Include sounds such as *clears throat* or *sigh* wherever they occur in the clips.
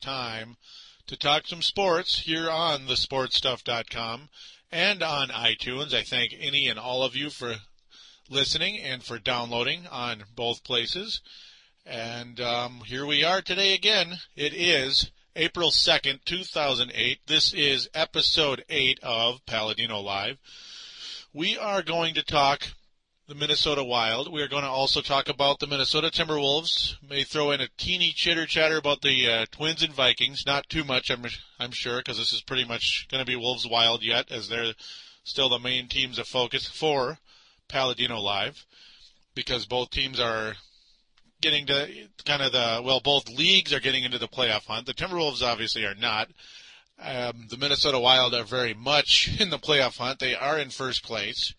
time to talk some sports here on thesportstuff.com and on iTunes. I thank any and all of you for listening and for downloading on both places. And um, here we are today again. It is April 2nd, 2008. This is episode 8 of Paladino Live. We are going to talk the Minnesota Wild. We are going to also talk about the Minnesota Timberwolves. May throw in a teeny chitter chatter about the uh, Twins and Vikings. Not too much, I'm I'm sure, because this is pretty much going to be Wolves Wild yet, as they're still the main teams of focus for Paladino Live, because both teams are getting to kind of the well, both leagues are getting into the playoff hunt. The Timberwolves obviously are not. Um, the Minnesota Wild are very much *laughs* in the playoff hunt. They are in first place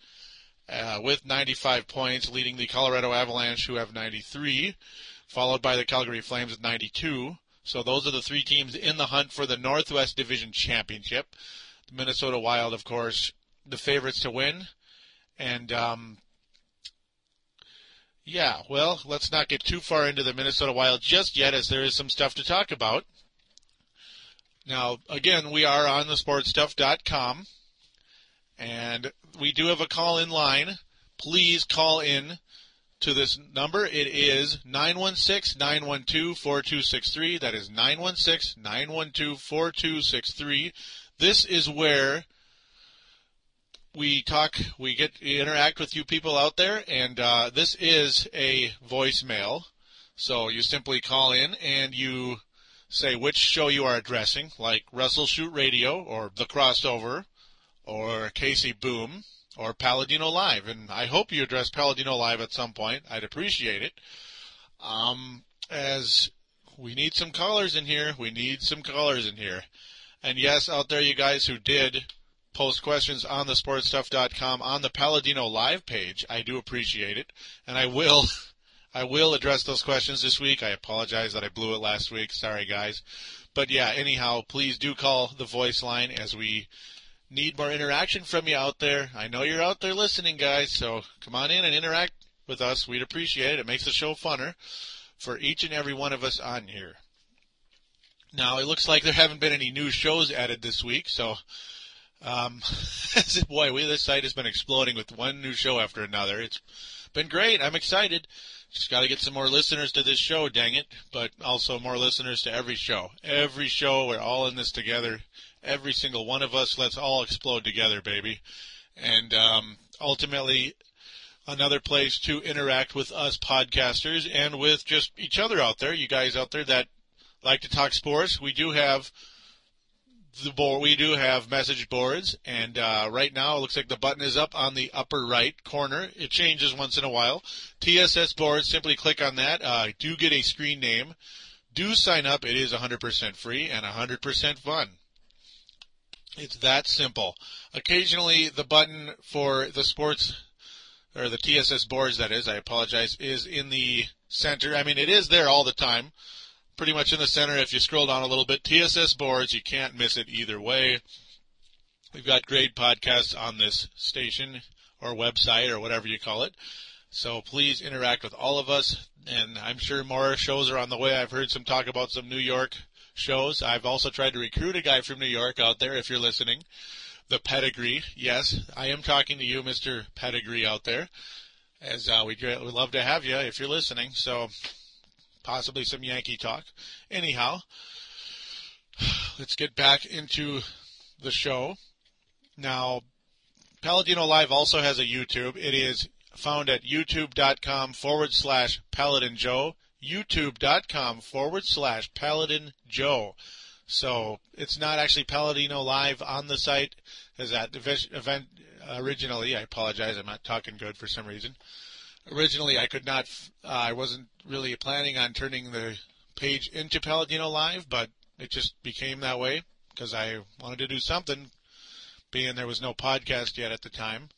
uh, with 95 points, leading the Colorado Avalanche, who have 93, followed by the Calgary Flames with 92. So those are the three teams in the hunt for the Northwest Division Championship. The Minnesota Wild, of course, the favorites to win. And um, yeah, well, let's not get too far into the Minnesota Wild just yet, as there is some stuff to talk about. Now, again, we are on thesportstuff.com. And we do have a call in line. Please call in to this number. It is 916 912 4263. That is 916 912 4263. This is where we talk, we get interact with you people out there, and uh, this is a voicemail. So you simply call in and you say which show you are addressing, like Russell Shoot Radio or The Crossover or Casey Boom or Paladino Live. And I hope you address Paladino Live at some point. I'd appreciate it. Um, as we need some callers in here. We need some callers in here. And yes, out there, you guys who did post questions on the sportstuff.com on the Paladino Live page, I do appreciate it. And I will. *laughs* I will address those questions this week. I apologize that I blew it last week. Sorry, guys. But yeah, anyhow, please do call the voice line as we need more interaction from you out there. I know you're out there listening, guys, so come on in and interact with us. We'd appreciate it. It makes the show funner for each and every one of us on here. Now, it looks like there haven't been any new shows added this week, so um, *laughs* boy, we this site has been exploding with one new show after another. It's been great. I'm excited. Just got to get some more listeners to this show, dang it! But also more listeners to every show. Every show, we're all in this together every single one of us. Let's all explode together, baby. And um, ultimately, another place to interact with us podcasters and with just each other out there, you guys out there that like to talk sports. We do have the board. We do have message boards, and uh, right now it looks like the button is up on the upper right corner. It changes once in a while. TSS boards. Simply click on that. Uh, do get a screen name. Do sign up. It is 100% free and 100% fun. It's that simple. Occasionally, the button for the sports or the TSS boards, that is, I apologize, is in the center. I mean, it is there all the time, pretty much in the center. If you scroll down a little bit, TSS boards, you can't miss it either way. We've got great podcasts on this station or website or whatever you call it. So please interact with all of us. And I'm sure more shows are on the way. I've heard some talk about some New York shows. I've also tried to recruit a guy from New York out there, if you're listening. The Pedigree. Yes, I am talking to you, Mr. Pedigree, out there. As uh, we'd, we'd love to have you if you're listening. So possibly some Yankee talk. Anyhow, let's get back into the show. Now, Paladino Live also has a YouTube. It is found at youtube.com forward slash Paladin Joe youtube.com forward slash Paladin Joe. So it's not actually Paladino Live on the site, as that event originally. I apologize, I'm not talking good for some reason. Originally, I could not. Uh, I wasn't really planning on turning the page into Paladino Live, but it just became that way because I wanted to do something, being there was no podcast yet at the time.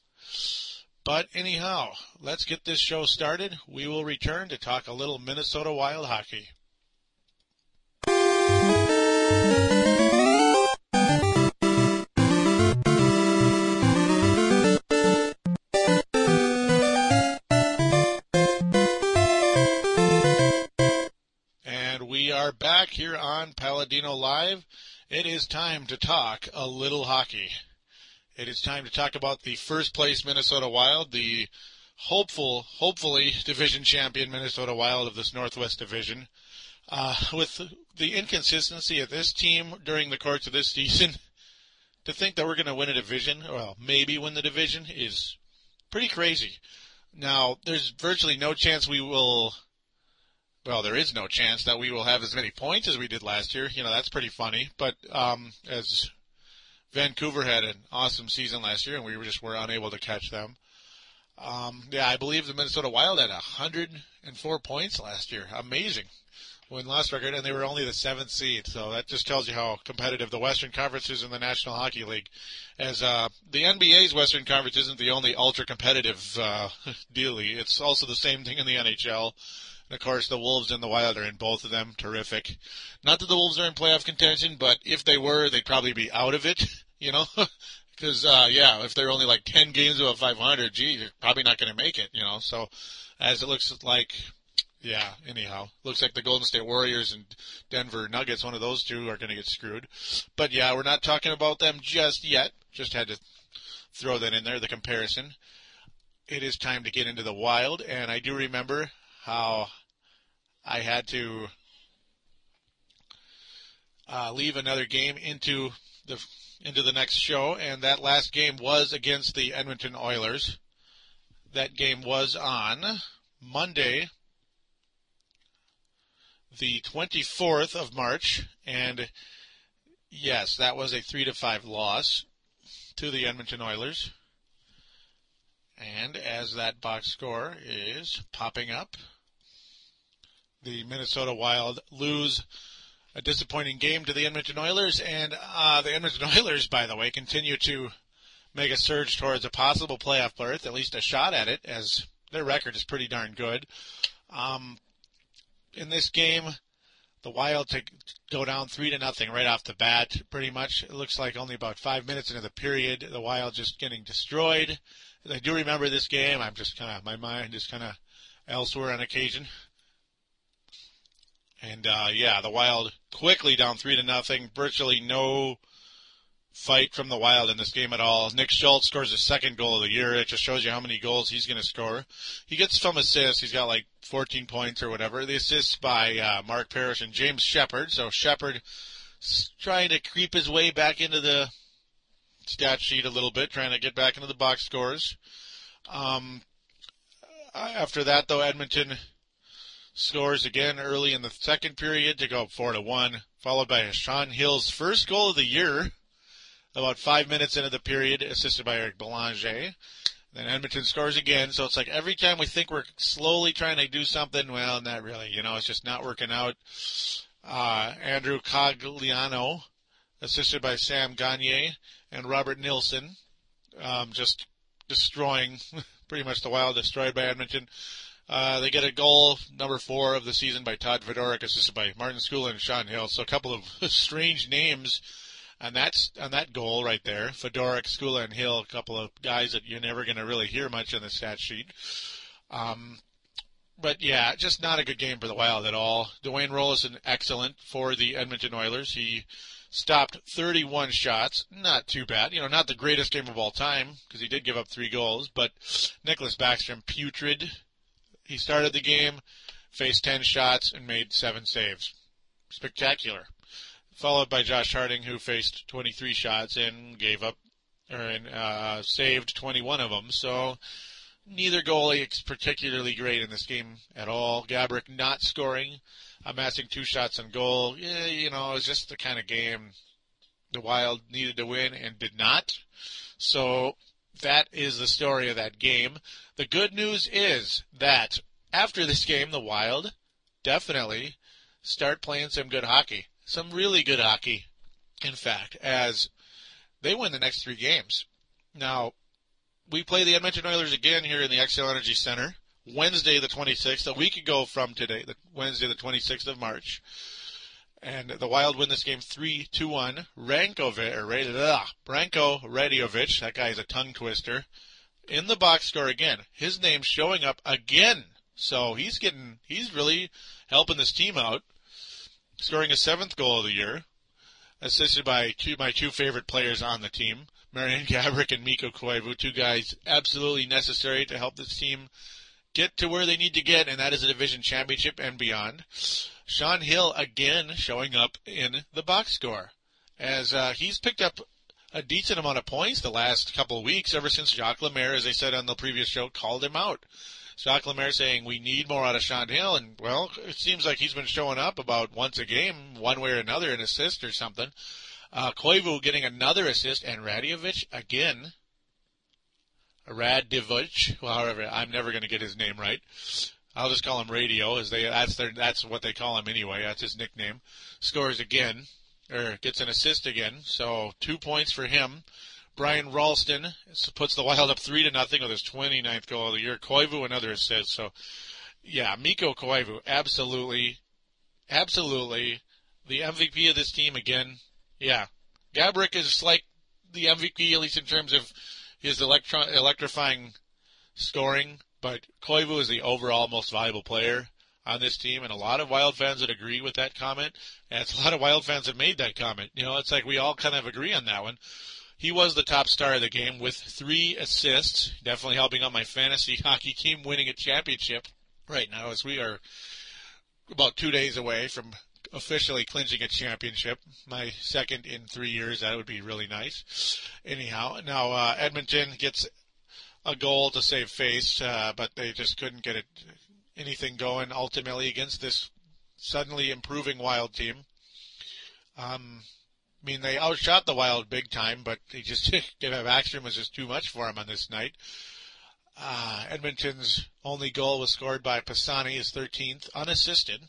But anyhow, let's get this show started. We will return to talk a little Minnesota Wild hockey. And we are back here on Paladino Live. It is time to talk a little hockey. It is time to talk about the first place Minnesota Wild, the hopeful, hopefully division champion Minnesota Wild of this Northwest Division. Uh, with the inconsistency of this team during the course of this season, to think that we're going to win a division, well, maybe win the division, is pretty crazy. Now, there's virtually no chance we will. Well, there is no chance that we will have as many points as we did last year. You know, that's pretty funny. But um, as Vancouver had an awesome season last year, and we were just were unable to catch them. Um, yeah, I believe the Minnesota Wild had 104 points last year. Amazing win loss record, and they were only the seventh seed. So that just tells you how competitive the Western Conference is in the National Hockey League. As uh, the NBA's Western Conference isn't the only ultra competitive uh, *laughs* dealie, it's also the same thing in the NHL. And of course, the Wolves and the Wild are in both of them. Terrific. Not that the Wolves are in playoff contention, but if they were, they'd probably be out of it. *laughs* You know. *laughs* Because uh, yeah, if they're only like ten games above 500, gee, you're probably not going to make it. You know, so as it looks like yeah, anyhow. Looks like the Golden State Warriors and Denver Nuggets, one of those two are going to get screwed. But yeah, we're not talking about them just yet. Just had to throw that in there, the comparison. It is time to get into the wild, and I do remember how I had to uh, leave another game into the into the next show, and that last game was against the Edmonton Oilers. That game was on Monday, the 24th of March, and yes, that was a three to five loss to the Edmonton Oilers. And as that box score is popping up, the Minnesota Wild lose a disappointing game to the Edmonton Oilers, and uh, the Edmonton *laughs* Oilers, by the way, continue to make a surge towards a possible playoff berth, at least a shot at it, as their record is pretty darn good. Um, in this game, the Wild to go down three to nothing right off the bat. Pretty much, it looks like only about five minutes into the period, the Wild just getting destroyed. I do remember this game. I'm just kind of my mind is kind of elsewhere on occasion. And uh, yeah, the Wild quickly down three to nothing. Virtually no fight from the Wild in this game at all. Nick Schultz scores his second goal of the year. It just shows you how many goals he's going to score. He gets some assists. He's got like 14 points or whatever. The assists by uh, Mark Parrish and James Sheppard. So Sheppard trying to creep his way back into the stat sheet a little bit, trying to get back into the box scores. Um, after that, though, Edmonton scores again early in the second period to go up four to one, followed by Sean Hill's first goal of the year about five minutes into the period, assisted by Eric Belanger. Then Edmonton scores again. So it's like every time we think we're slowly trying to do something, well, not really. You know, it's just not working out. Uh, Andrew Cogliano, assisted by Sam Gagner and Robert Nilsson, um, just destroying *laughs* pretty much the Wild, destroyed by Edmonton. Uh, they get a goal, number four of the season by Todd Fedoruk, assisted by Martin Skoula and Sean Hill. So a couple of *laughs* strange names and that's on that goal right there. Fedoruk, Skoula, and Hill, a couple of guys that you're never going to really hear much on the stat sheet. Um, but yeah, just not a good game for the Wild at all. Dwayne Roloson, excellent for the Edmonton Oilers. He stopped 31 shots. Not too bad. You know, not the greatest game of all time because he did give up three goals. But Niklas Backstrom, putrid. He started the game, faced 10 shots, and made seven saves. Spectacular followed by Josh Harding, who faced 23 shots and gave up or uh, saved 21 of them. So neither goalie is particularly great in this game at all. Gaborik not scoring, amassing two shots on goal. Yeah, you know, it was just the kind of game the Wild needed to win and did not. So that is the story of that game. The good news is that after this game, the Wild definitely start playing some good hockey some really good hockey, in fact, as they win the next three games. Now, we play the Edmonton Oilers again here in the Xcel Energy Center Wednesday the 26th, a week ago from today, the Wednesday the 26th of March. And the Wild win this game 3 2 1. Rankovic, or Branko Radiovic, that guy is a tongue twister, in the box score again. His name's showing up again. So he's getting, he's really helping this team out. scoring a seventh goal of the year, assisted by two my two favorite players on the team, Marian Gaborik and Mikko Koivu, two guys absolutely necessary to help this team get to where they need to get, and that is a division championship and beyond. Sean Hill again showing up in the box score as uh, he's picked up a decent amount of points the last couple of weeks ever since Jacques Lemaire, as I said on the previous show, called him out. Jacques Lemaire saying we need more out of Sean Hill, and well, it seems like he's been showing up about once a game, one way or another, an assist or something. Uh, Koivu getting another assist, and Radiovic again. Radivich, well, however, I'm never going to get his name right. I'll just call him Radio, as they that's their that's what they call him anyway. That's his nickname. Scores again, or gets an assist again. So two points for him. Brian Rolston puts the Wild up three to nothing with his 29th goal of the year. Koivu another assist. So, yeah, Mikko Koivu, absolutely, absolutely the MVP of this team again. Yeah, Gaborik is like the MVP at least in terms of his electron electrifying scoring, but Koivu is the overall most valuable player on this team, and a lot of Wild fans that agree with that comment, and it's a lot of Wild fans that made that comment. You know, it's like we all kind of agree on that one. He was the top star of the game with three assists, definitely helping out my fantasy *laughs* hockey team winning a championship right now as we are about two days away from officially clinching a championship. My second in three years. That would be really nice. Anyhow, now uh, Edmonton gets a goal to save face, uh, but they just couldn't get it anything going ultimately against this suddenly improving Wild team. Um, I mean, they outshot the Wild big time, but they just *laughs* Backstrom was just too much for him on this night. Uh, Edmonton's only goal was scored by Pisani, his 13th, unassisted.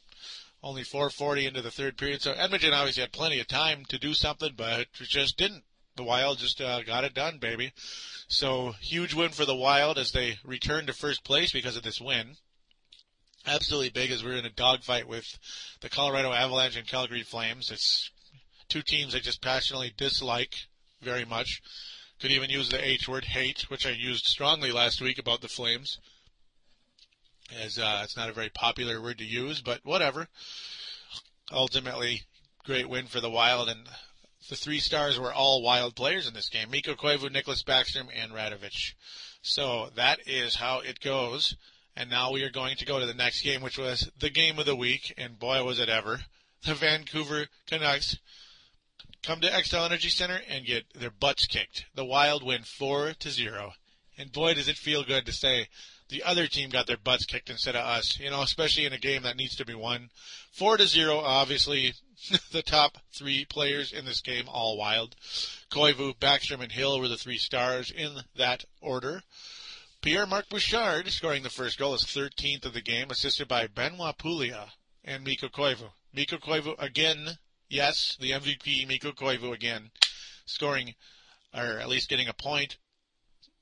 Only 4:40 into the third period, so Edmonton obviously had plenty of time to do something, but just didn't. The Wild just uh, got it done, baby. So huge win for the Wild as they return to first place because of this win. Absolutely big as we're in a dogfight with the Colorado Avalanche and Calgary Flames. It's two teams I just passionately dislike very much. Could even use the H word, hate, which I used strongly last week about the Flames. As uh, it's not a very popular word to use, but whatever. Ultimately, great win for the Wild, and the three stars were all Wild players in this game: Mikko Koivu, Nicholas Backstrom, and Radovich. So that is how it goes. And now we are going to go to the next game, which was the game of the week, and boy was it ever. The Vancouver Canucks come to Xcel Energy Center and get their butts kicked. The Wild win four to zero, and boy does it feel good to say the other team got their butts kicked instead of us. You know, especially in a game that needs to be won. Four to zero. Obviously, *laughs* the top three players in this game all Wild. Koivu, Backstrom, and Hill were the three stars in that order. Pierre-Marc Bouchard scoring the first goal, his 13th of the game, assisted by Benoit Pouliot and Mikko Koivu. Mikko Koivu again Yes, the MVP, Mikko Koivu again, scoring, or at least getting a point,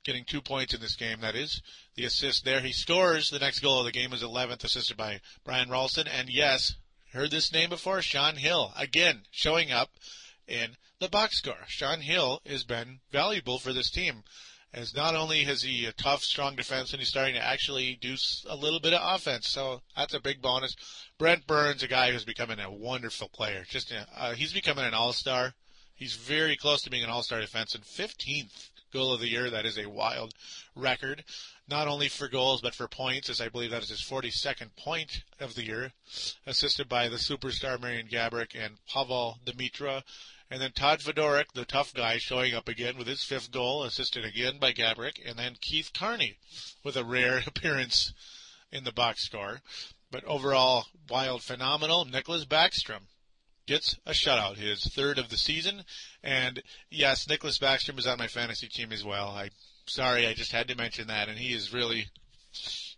getting two points in this game, that is. The assist there. He scores. The next goal of the game is 11th, assisted by Brian Rolston. And yes, heard this name before, Sean Hill. Again, showing up in the box score. Sean Hill has been valuable for this team as not only has he a tough, strong defense, and he's starting to actually do a little bit of offense. So that's a big bonus. Brent Burns, a guy who's becoming a wonderful player. Just uh, he's becoming an all-star. He's very close to being an all-star defenseman. 15th goal of the year. That is a wild record, not only for goals but for points, as I believe that is his 42nd point of the year, assisted by the superstar Marian Gaborik and Pavel Demitra. And then Todd Fedoruk, the tough guy, showing up again with his fifth goal, assisted again by Gaborik. And then Keith Carney with a rare *laughs* appearance in the box score. But overall, wild, phenomenal. Nicholas Backstrom gets a shutout, his third of the season. And yes, Nicholas Backstrom is on my fantasy team as well. I sorry, I just had to mention that, and he has really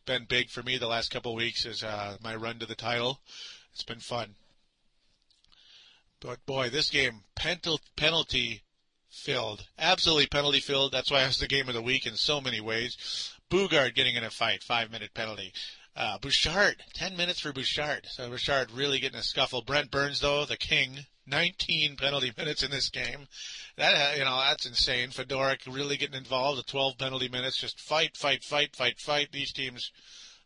been big for me the last couple of weeks as uh, my run to the title. It's been fun. But boy, this game penalty filled, absolutely penalty filled. That's why it was the game of the week in so many ways. Boogaard getting in a fight, five minute penalty. Uh, Bouchard, 10 minutes for Bouchard. So Bouchard really getting a scuffle. Brent Burns, though, the king, 19 penalty *laughs* minutes in this game. That, uh, you know, that's insane. Fedoruk really getting involved with 12 penalty minutes. Just fight, fight, fight, fight, fight. These teams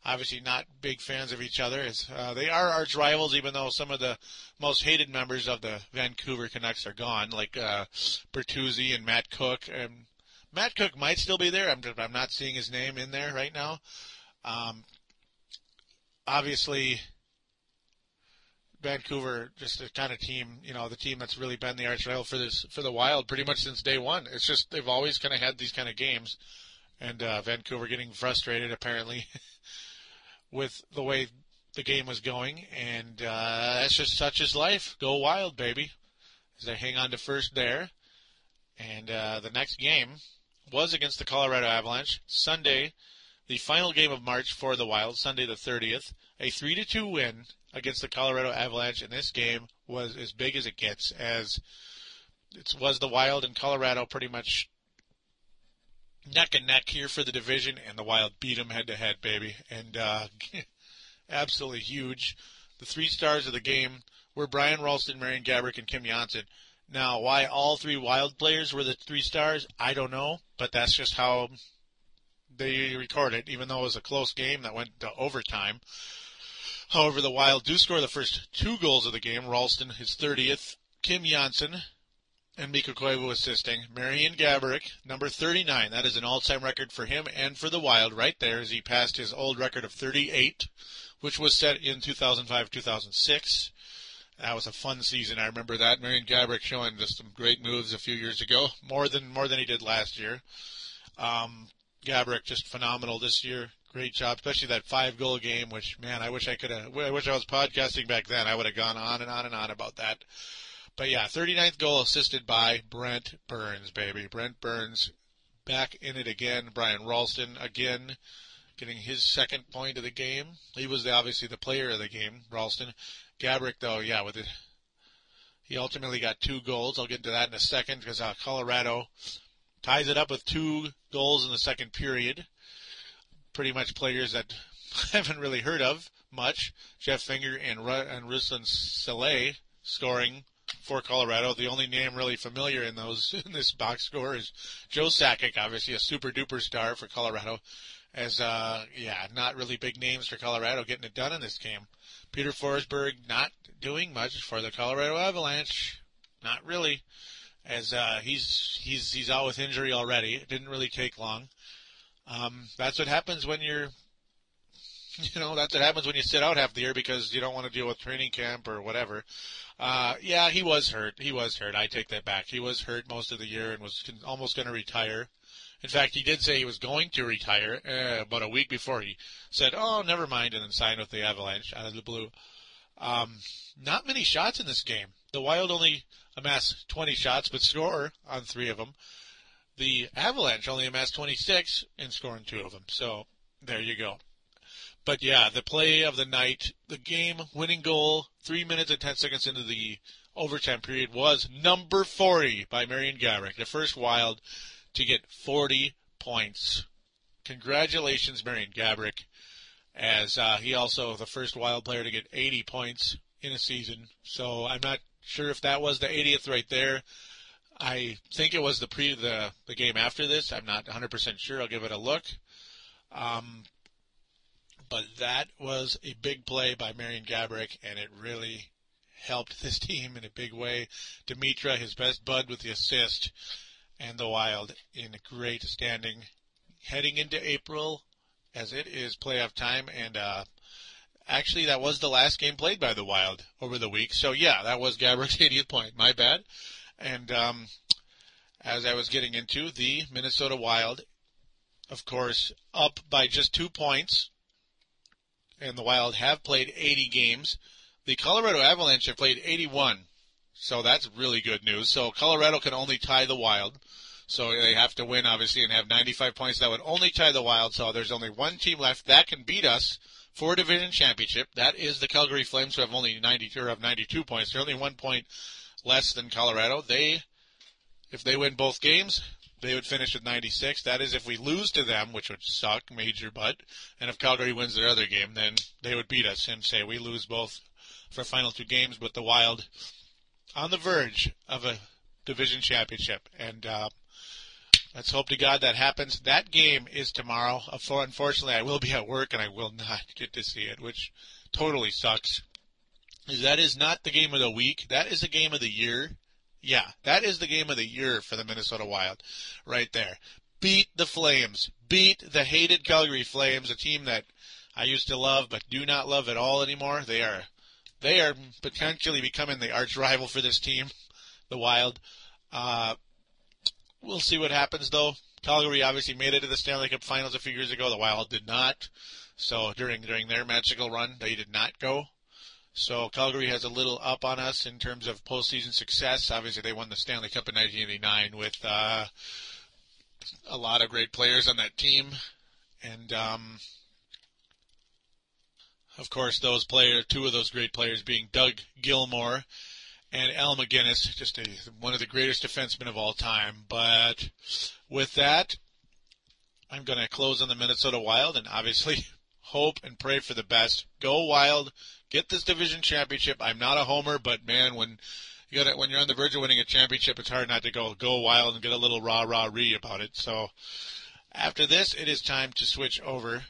obviously not big fans of each other. Uh, they are arch rivals, even though some of the most hated members of the Vancouver Canucks are gone, like uh, Bertuzzi and Matt Cooke. And Matt Cooke might still be there. I'm, I'm not seeing his name in there right now. Um, obviously, Vancouver, just the kind of team, you know, the team that's really been the arch rival for this for the Wild pretty much since day one. It's just they've always kind of had these kind of games, and uh, Vancouver getting frustrated apparently *laughs* with the way the game was going, and uh, that's just such is life. Go Wild, baby! As they hang on to first there, and uh, the next game was against the Colorado Avalanche Sunday, the final game of March for the Wild, Sunday the 30th, a three to two win against the Colorado Avalanche, and this game was as big as it gets, as it was the Wild and Colorado pretty much neck and neck here for the division, and the Wild beat them head to head, baby, and uh, *laughs* absolutely huge. The three stars of the game were Brian Rolston, Marian Gaborik, and Kim Johnsson. Now, why all three Wild players were the three stars, I don't know, but that's just how they record it, even though it was a close game that went to overtime. However, the Wild do score the first two goals of the game. Rolston, his 30th. Kim Johnsson and Mikko Koivu assisting. Marian Gaborik, number 39. That is an all-time record for him and for the Wild right there as he passed his old record of 38, which was set in 2005-2006. That was a fun season. I remember that. Marian Gaborik showing just some great moves a few years ago, more than more than he did last year. Um, Gaborik just phenomenal this year great job, especially that five goal game. Which man, I wish I could have. I wish I was podcasting back then. I would have gone on and on and on about that. But yeah, 39th goal assisted by Brent Burns, baby. Brent Burns back in it again. Brian Rolston again getting his second point of the game. He was the, obviously the player of the game, Rolston. Gaborik, though, yeah, with it, he ultimately got two goals. I'll get into that in a second because uh, Colorado ties it up with two goals in the second period pretty much players that I *laughs* haven't really heard of much. Jeff Finger and, Ru- and Ruslan Salei scoring for Colorado. The only name really familiar in those *laughs* in this box score is Joe Sakic, obviously a super duper star for Colorado. As uh, yeah, not really big names for Colorado getting it done in this game. Peter Forsberg not doing much for the Colorado Avalanche. Not really, as uh, he's he's he's out with injury already. It didn't really take long. Um, that's what happens when you're, *laughs* you know, that's what happens when you sit out half the year because you don't want to deal with training camp or whatever. Uh, yeah, he was hurt. He was hurt. I take that back. He was hurt most of the year and was almost going to retire. In fact, he did say he was going to retire uh, about a week before he said, "Oh, never mind," and then signed with the Avalanche out of the blue. Um, not many shots in this game. The Wild only amass 20 shots, but score on three of them. The Avalanche only amassed 26 and scoring two of them. So there you go. But yeah, the play of the night, the game winning goal, three minutes and 10 seconds into the overtime period was number 40 by Marian Gaborik, the first Wild to get 40 points. Congratulations, Marian Gaborik, as uh, he also the first Wild player to get 80 points in a season. So I'm not sure if that was the 80th right there. I think it was the pre the the game after this. I'm not 100% sure. I'll give it a look. Um, but that was a big play by Marian Gaborik, and it really helped *laughs* this team in a big way. Demitra, his best bud with the assist, and the Wild in great standing heading into April, as it is playoff time, and uh, actually that was the last game played by the Wild over the week. So yeah, that was Gaborik's 80th *laughs* point. My bad. And um, as I was getting into, the Minnesota Wild, of course, up by just two points, and the Wild have played 80 games. The Colorado Avalanche have played 81, so that's really good news. So Colorado can only tie the Wild. So they have to win, obviously, and have 95 points. That would only tie the Wild. So there's only one team left that can beat us for division championship. That is the Calgary Flames, who have only 92 or have 92 points. They're only one point less than Colorado. They, if they win both games, they would finish with 96. That is if we lose to them, which would suck, major butt. And if Calgary wins their other game, then they would beat us and say we lose both for final two games. But the Wild on the verge of a division championship. And uh, Let's hope to God that happens. That game is tomorrow. Unfortunately, I will be at work and I will not *laughs* get to see it, which totally sucks. That is not the game of the week. That is the game of the year. Yeah, that is the game of the year for the Minnesota Wild, right there. Beat the Flames. Beat the hated Calgary Flames, a team that I used to love but do not love at all anymore. They are, they are potentially becoming the arch rival for this team, *laughs* the Wild. Uh, we'll see what happens though. Calgary obviously made it to the Stanley Cup Finals a few years ago. The Wild did not. So during during their magical run, they did not go. So Calgary has a little up on us in terms of postseason success. Obviously, they won the Stanley Cup in 1989 with uh, a lot of great players on that team, and um, of course, those players, two of those great players being Doug Gilmour and Al MacInnis, just a, one of the greatest defensemen of all time. But with that, I'm going to close on the Minnesota Wild and obviously *laughs* hope and pray for the best. Go Wild, get this division championship. I'm not a homer, but man, when you got when you're on the verge of winning a championship, it's hard not to go go wild and get a little rah rah ree about it. So after this, it is time to switch over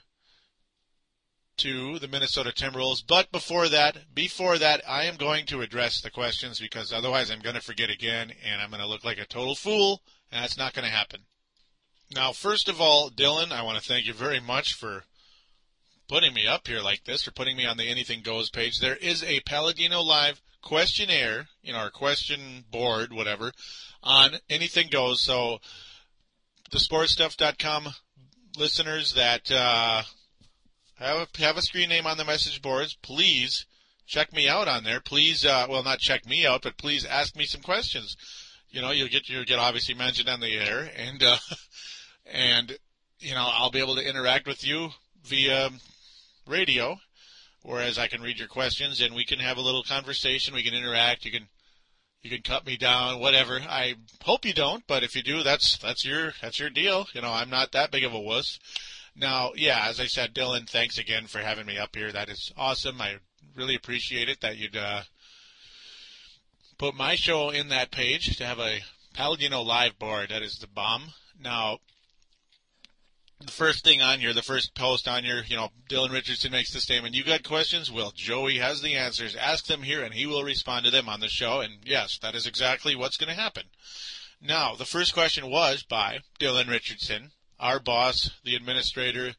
to the Minnesota Timberwolves. But before that, before that, I am going to address the questions because otherwise I'm going to forget again and I'm going to look like a total fool, and that's not going to happen. Now, first of all, Dylan, I want to thank you very much for putting me up here like this, for putting me on the Anything Goes page. There is a Paladino Live questionnaire, in our question board, whatever, on Anything Goes. So, the sportstuff.com listeners that uh, have a, have a screen name on the message boards, please check me out on there. Please, uh, well, not check me out, but please ask me some questions. You know, you'll get you'll get obviously mentioned on the air, and uh, *laughs* and you know I'll be able to interact with you via radio, whereas I can read your questions and we can have a little conversation. We can interact. You can you can cut me down, whatever. I hope you don't, but if you do, that's that's your that's your deal. You know, I'm not that big of a wuss. Now, yeah, as I said, Dylan, thanks again for having me up here. That is awesome. I really appreciate it that you'd uh, put my show in that page to have a Paladino live board. That is the bomb. Now, the first thing on your, the first post on your, you know, Dylan Richardson makes the statement. You got questions? Well, Joey has the answers. Ask them here, and he will respond to them on the show. And yes, that is exactly what's going to happen. Now, the first question was by Dylan Richardson our boss, the administrator,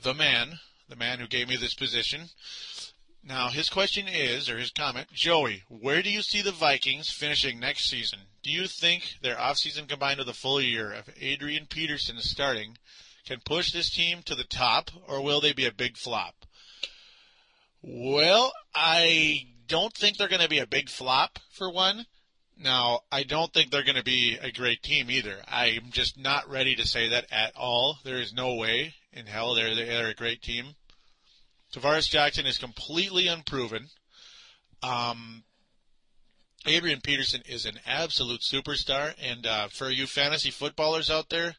the man, the man who gave me this position. Now, his question is, or his comment, Joey, where do you see the Vikings finishing next season? Do you think their offseason combined with a full year of Adrian Peterson starting can push this team to the top, or will they be a big flop? Well, I don't think they're going to be a big flop, for one. Now, I don't think they're going to be a great team either. I'm just not ready to say that at all. There is no way in hell they're, they're a great team. Tarvaris Jackson is completely unproven. Um, Adrian Peterson is an absolute superstar, and uh, for you fantasy footballers out there,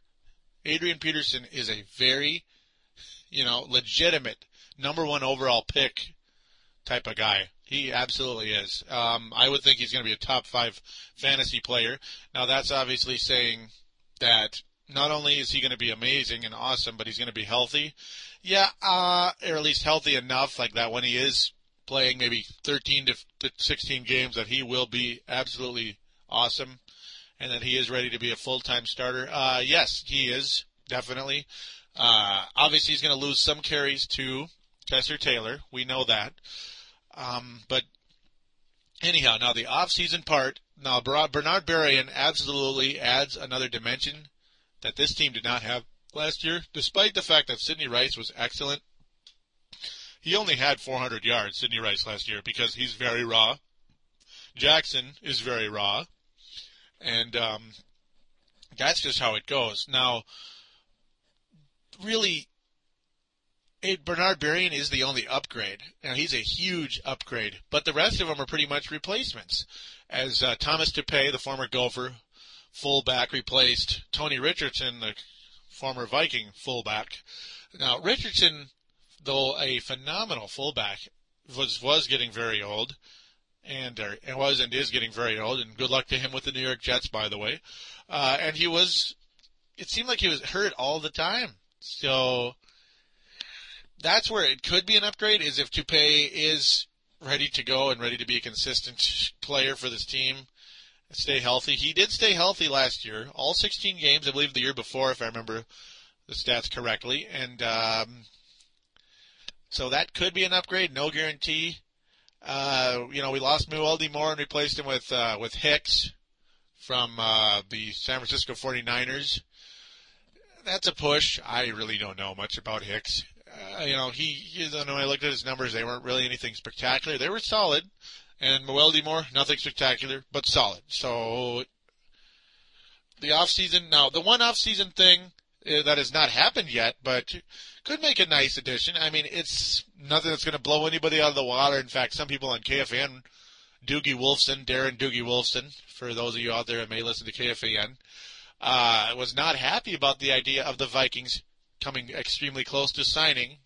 Adrian Peterson is a very, you know, legitimate number one overall pick type of guy. He absolutely is. Um, I would think he's going to be a top five fantasy player. Now, that's obviously saying that not only is he going to be amazing and awesome, but he's going to be healthy. Yeah, uh, or at least healthy enough like that when he is playing maybe 13 to 16 games that he will be absolutely awesome and that he is ready to be a full-time starter. Uh, yes, he is definitely. Uh, obviously, he's going to lose some carries to Chester Taylor. We know that. Um, but anyhow, now the off-season part. Now Bernard Berrian absolutely adds another dimension that this team did not have last year, despite the fact that Sidney Rice was excellent. He only had 400 yards, Sidney Rice, last year because he's very raw. Jackson is very raw, and um, that's just how it goes. Now, really, Bernard Berrian is the only upgrade. Now he's a huge upgrade, but the rest of them are pretty much replacements. As uh, Thomas Tapeh, the former Gopher fullback, replaced Tony Richardson, the former Viking fullback. Now Richardson, though a phenomenal fullback, was was getting very old, and uh, was and is getting very old. And good luck to him with the New York Jets, by the way. Uh, and he was it seemed like he was hurt all the time. So that's where it could be an upgrade is if Tapeh is ready to go and ready to be a consistent player for this team, stay healthy. He did stay healthy last year, all 16 games, I believe the year before, if I remember the stats correctly, and um, so that could be an upgrade. No guarantee. Uh, you know, we lost Mewelde Moore and replaced him with uh, with Hicks from uh, the San Francisco 49ers. That's a push. I really don't know much about Hicks. Uh, you know, he, he, when I looked at his numbers, they weren't really anything spectacular. They were solid. And Mewelde Moore, nothing spectacular, but solid. So, the off season, now, the one off season thing uh, that has not happened yet, but could make a nice addition. I mean, it's nothing that's going to blow anybody out of the water. In fact, some people on KFN, Doogie Wolfson, Darren Doogie Wolfson, for those of you out there that may listen to KFN, uh, was not happy about the idea of the Vikings coming extremely close to signing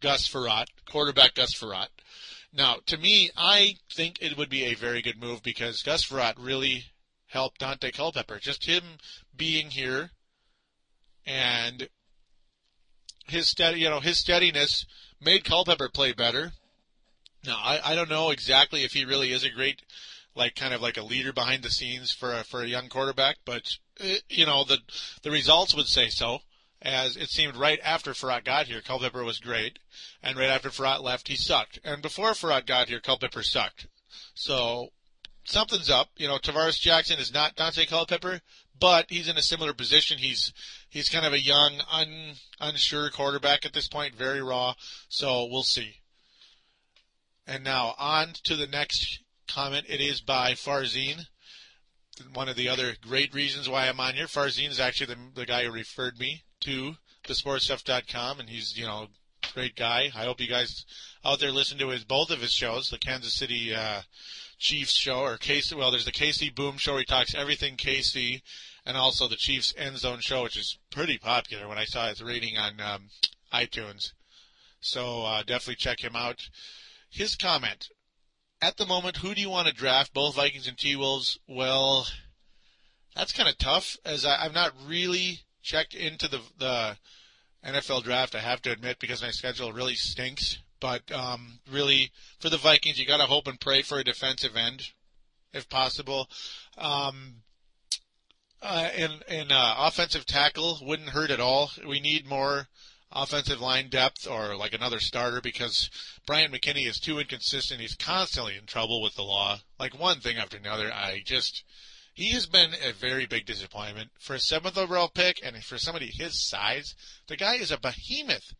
Gus Frerotte, quarterback Gus Frerotte. Now, to me, I think it would be a very good move because Gus Frerotte really helped Daunte Culpepper. Just him being here and his steady, you know, his steadiness made Culpepper play better. Now, I, I don't know exactly if he really is a great, like, kind of like a leader behind the scenes for a, for a young quarterback, but uh, you know the the results would say so as it seemed right after Frerotte got here, Culpepper was great, and right after Frerotte left, he sucked. And before Frerotte got here, Culpepper sucked. So something's up. You know, Tarvaris Jackson is not Daunte Culpepper, but he's in a similar position. He's he's kind of a young, un, unsure quarterback at this point, very raw. So we'll see. And now on to the next comment. It is by Farzine. One of the other great reasons why I'm on here. Farzine is actually the, the guy who referred me to thesportstuff.com, and he's you know great guy. I hope you guys out there listen to his both of his shows, the Kansas City uh, Chiefs show or KC. Well, there's the KC Boom show. He talks everything KC, and also the Chiefs End Zone show, which is pretty popular. When I saw his rating on um, iTunes, so uh, definitely check him out. His comment. At the moment, who do you want to draft? Both Vikings and T Wolves. Well, that's kind of tough, as I, I'm not really checked into the the NFL draft. I have to admit because my schedule really stinks. But um, really, for the Vikings, you got to hope and pray for a defensive end, if possible. Um, uh, and and uh, offensive tackle wouldn't hurt at all. We need more offensive line depth or like another starter because Brian McKinnie is too inconsistent. He's constantly in trouble with the law, like one thing after another. I just he has been a very big disappointment for a seventh overall pick, and for somebody his size, the guy is a behemoth.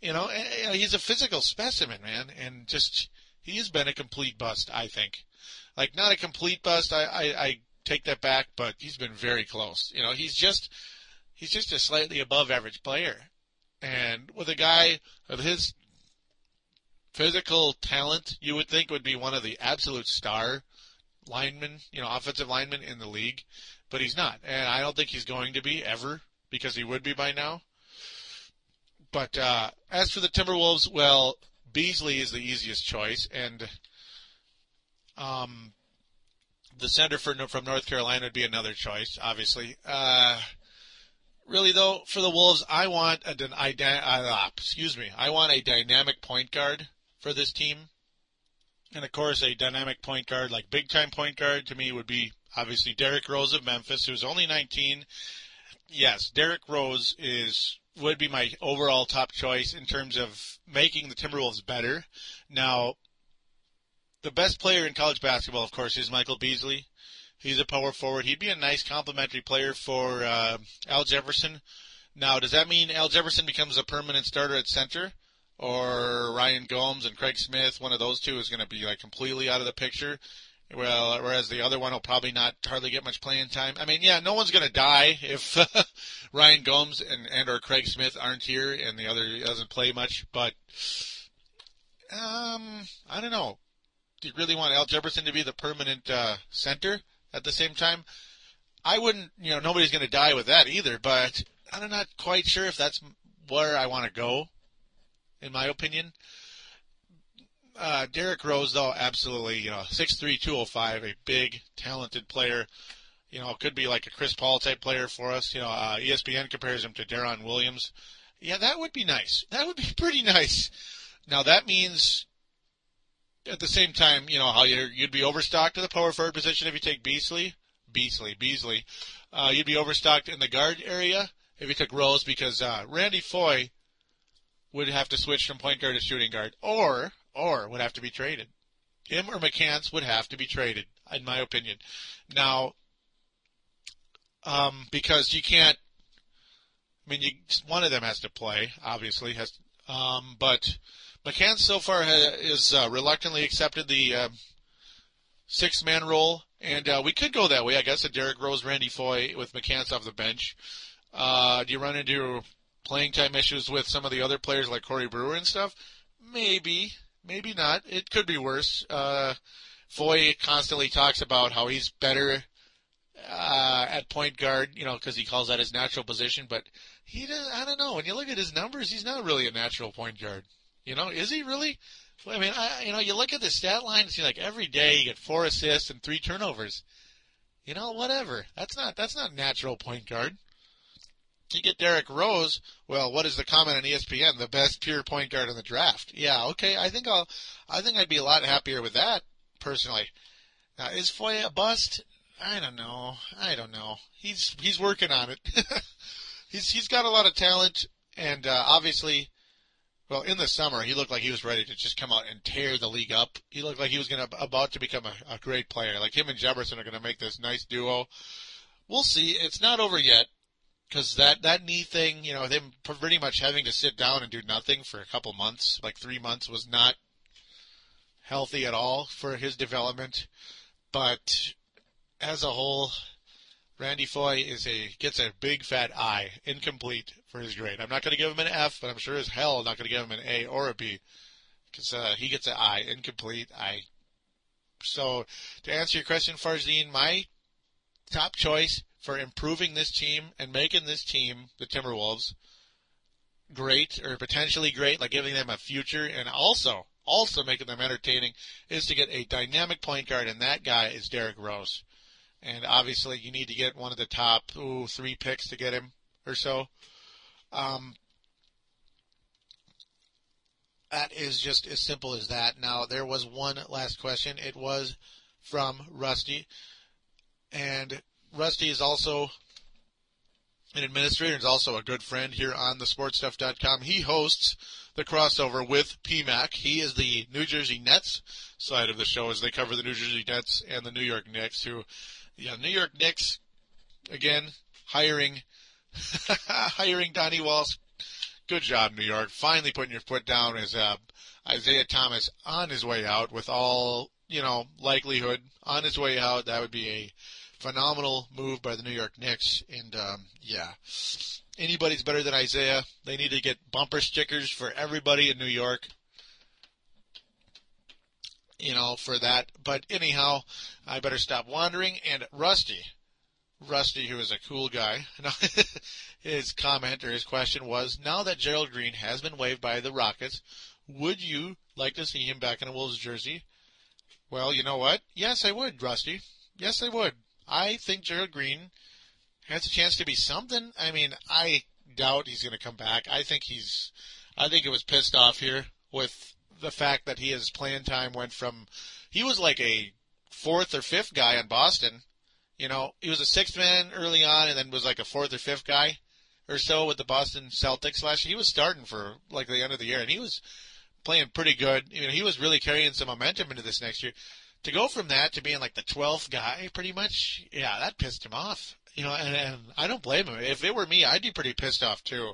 You know, he's a physical specimen, man, and just he has been a complete bust. I think, like not a complete bust. I, I, I take that back, but he's been very close. You know, he's just he's just a slightly above average player, and with a guy of his physical talent, you would think would be one of the absolute star lineman, you know, offensive lineman in the league, but he's not, and I don't think he's going to be ever because he would be by now. But uh, as for the Timberwolves, well, Beasley is the easiest choice, and um, the center for, from North Carolina would be another choice, obviously. Uh, really though, for the Wolves, I want a, I, uh, excuse me, I want a dynamic point guard for this team. And of course, a dynamic point guard, like big time point guard, to me would be obviously Derrick Rose of Memphis, who's only 19. Yes, Derrick Rose is would be my overall top choice in terms of making the Timberwolves better. Now, the best player in college basketball, of course, is Michael Beasley. He's a power forward. He'd be a nice complementary player for uh, Al Jefferson. Now, does that mean Al Jefferson becomes a permanent starter at center? Or Ryan Gomes and Craig Smith, one of those two is going to be like completely out of the picture. Well, whereas the other one will probably not hardly get much playing time. I mean, yeah, no one's going to die if *laughs* Ryan Gomes and and or Craig Smith aren't here and the other doesn't play much. But um, I don't know. Do you really want Al Jefferson to be the permanent uh, center at the same time? I wouldn't. You know, nobody's going to die with that either. But I'm not quite sure if that's where I want to go in my opinion. Uh, Derrick Rose, though, absolutely, you know, 6'3", 205, a big, talented player. You know, could be like a Chris Paul type player for us. You know, uh, ESPN compares him to Deron Williams. Yeah, that would be nice. That would be *laughs* pretty nice. Now that means at the same time, you know how you would be overstocked in the power forward position if you take Beasley, Beasley, Beasley. Uh, you'd be overstocked in the guard area if you took Rose because uh, Randy Foye would have to switch from point guard to shooting guard, or or would have to be traded. Him or McCants would have to be traded, in my opinion. Now, um, because you can't. I mean, you, one of them has to play, obviously, has, um, but McCants so far has, is uh, reluctantly accepted the uh, six-man role, and uh, we could go that way, I guess. A Derrick Rose, Randy Foye with McCants off the bench. Uh, do you run into playing time issues with some of the other players like Corey Brewer and stuff? Maybe, maybe not. It could be worse. Uh, Foye constantly talks about how he's better uh, at point guard, you know, because he calls that his natural position. But he does. I don't know. When you look at his numbers, he's not really a natural point guard. You know, is he really? I mean, I, you know, you look at the stat line, and see like every day you get four assists and three turnovers. You know, whatever. That's not that's not natural point guard. You get Derrick Rose. Well, what is the comment on ESPN? The best pure point guard in the draft. Yeah, okay. I think I'll. I think I'd be a lot happier with that personally. Now, is Foye a bust? I don't know. I don't know. He's he's working on it. *laughs* he's he's got a lot of talent, and uh, obviously, well, in the summer he looked like he was ready to just come out and tear the league up. He looked like he was to about to become a, a great player. Like him and Jefferson are to make this nice duo. We'll see. It's not over yet because that that knee thing, you know, them pretty much having to sit down and do nothing for a couple months, like three months, was not healthy at all for his development. But as a whole, Randy Foye is a gets a big fat I, incomplete for his grade. I'm not going to give him an F, but I'm sure as hell not going to give him an A or a B because uh, he gets an I, incomplete I. So to answer your question, Farzine, my top choice for improving this team and making this team, the Timberwolves, great or potentially great, like giving them a future and also also making them entertaining is to get a dynamic point guard and that guy is Derrick Rose. And obviously you need to get one of the top ooh, three picks to get him or so. Um, that is just as simple as that. Now there was one last question. It was from Rusty. And Rusty is also an administrator and is also a good friend here on the sportstuff.com. He hosts the crossover with PMAC. He is the New Jersey Nets side of the show as they cover the New Jersey Nets and the New York Knicks who, yeah, New York Knicks, again, hiring, *laughs* hiring Donnie Walsh. Good job, New York. Finally putting your foot down as uh, Isiah Thomas on his way out with all, you know, likelihood on his way out. That would be a phenomenal move by the New York Knicks. And um, yeah, anybody's better than Isiah. They need to get bumper stickers for everybody in New York. You know, for that. But anyhow, I better stop wandering. And Rusty, Rusty, who is a cool guy, *laughs* his comment or his question was: Now that Gerald Green has been waived by the Rockets, would you like to see him back in a Wolves jersey? Well, you know what? Yes, I would, Rusty. Yes, I would. I think Gerald Green has a chance to be something. I mean, I doubt he's going to come back. I think he's, I think it was pissed off here with the fact that he his playing time went from, he was like a fourth or fifth guy in Boston. You know, he was a sixth man early on, and then was like a fourth or fifth guy or so with the Boston Celtics last year. He was starting for like the end of the year, and he was playing pretty good. You know, he was really carrying some momentum into this next year to go from that to being like the 12th guy, pretty much, yeah, that pissed him off. You know, and, and I don't blame him. If it were me, I'd be pretty pissed off too.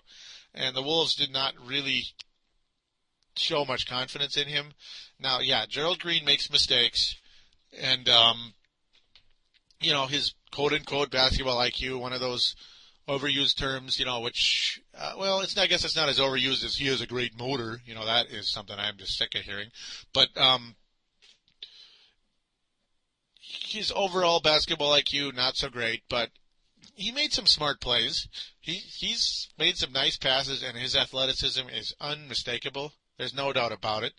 And the Wolves did not really show much confidence in him. Now, yeah, Gerald Green makes mistakes, and um, you know his quote unquote basketball IQ, one of those overused terms, you know, which uh, well, it's I guess it's not as overused as he has a great motor. You know, that is something I'm just sick of hearing. But um, his overall basketball IQ not so great, but he made some smart plays. He he's made some nice passes, and his athleticism is unmistakable. There's no doubt about it.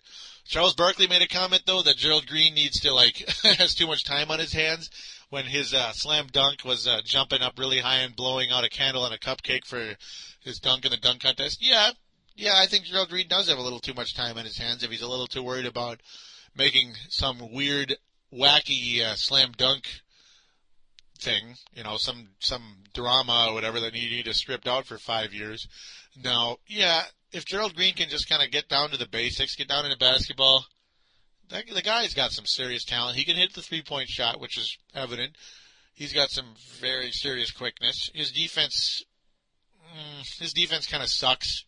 Charles Barkley made a comment though that Gerald Green needs to like *laughs* has too much time on his hands. when his uh, slam dunk was uh, jumping up really high and blowing out a candle and a cupcake for his dunk in the dunk contest. Yeah, yeah, I think Gerald Green does have a little too much time on his hands if he's a little too worried about making some weird, wacky uh, slam dunk thing, you know, some some drama or whatever that he need to stripped out for five years. Now, yeah, if Gerald Green can just kind of get down to the basics, get down into basketball, that, the guy's got some serious talent. He can hit the three point shot, which is evident. He's got some very serious quickness. His defense, mm, his defense kind of sucks,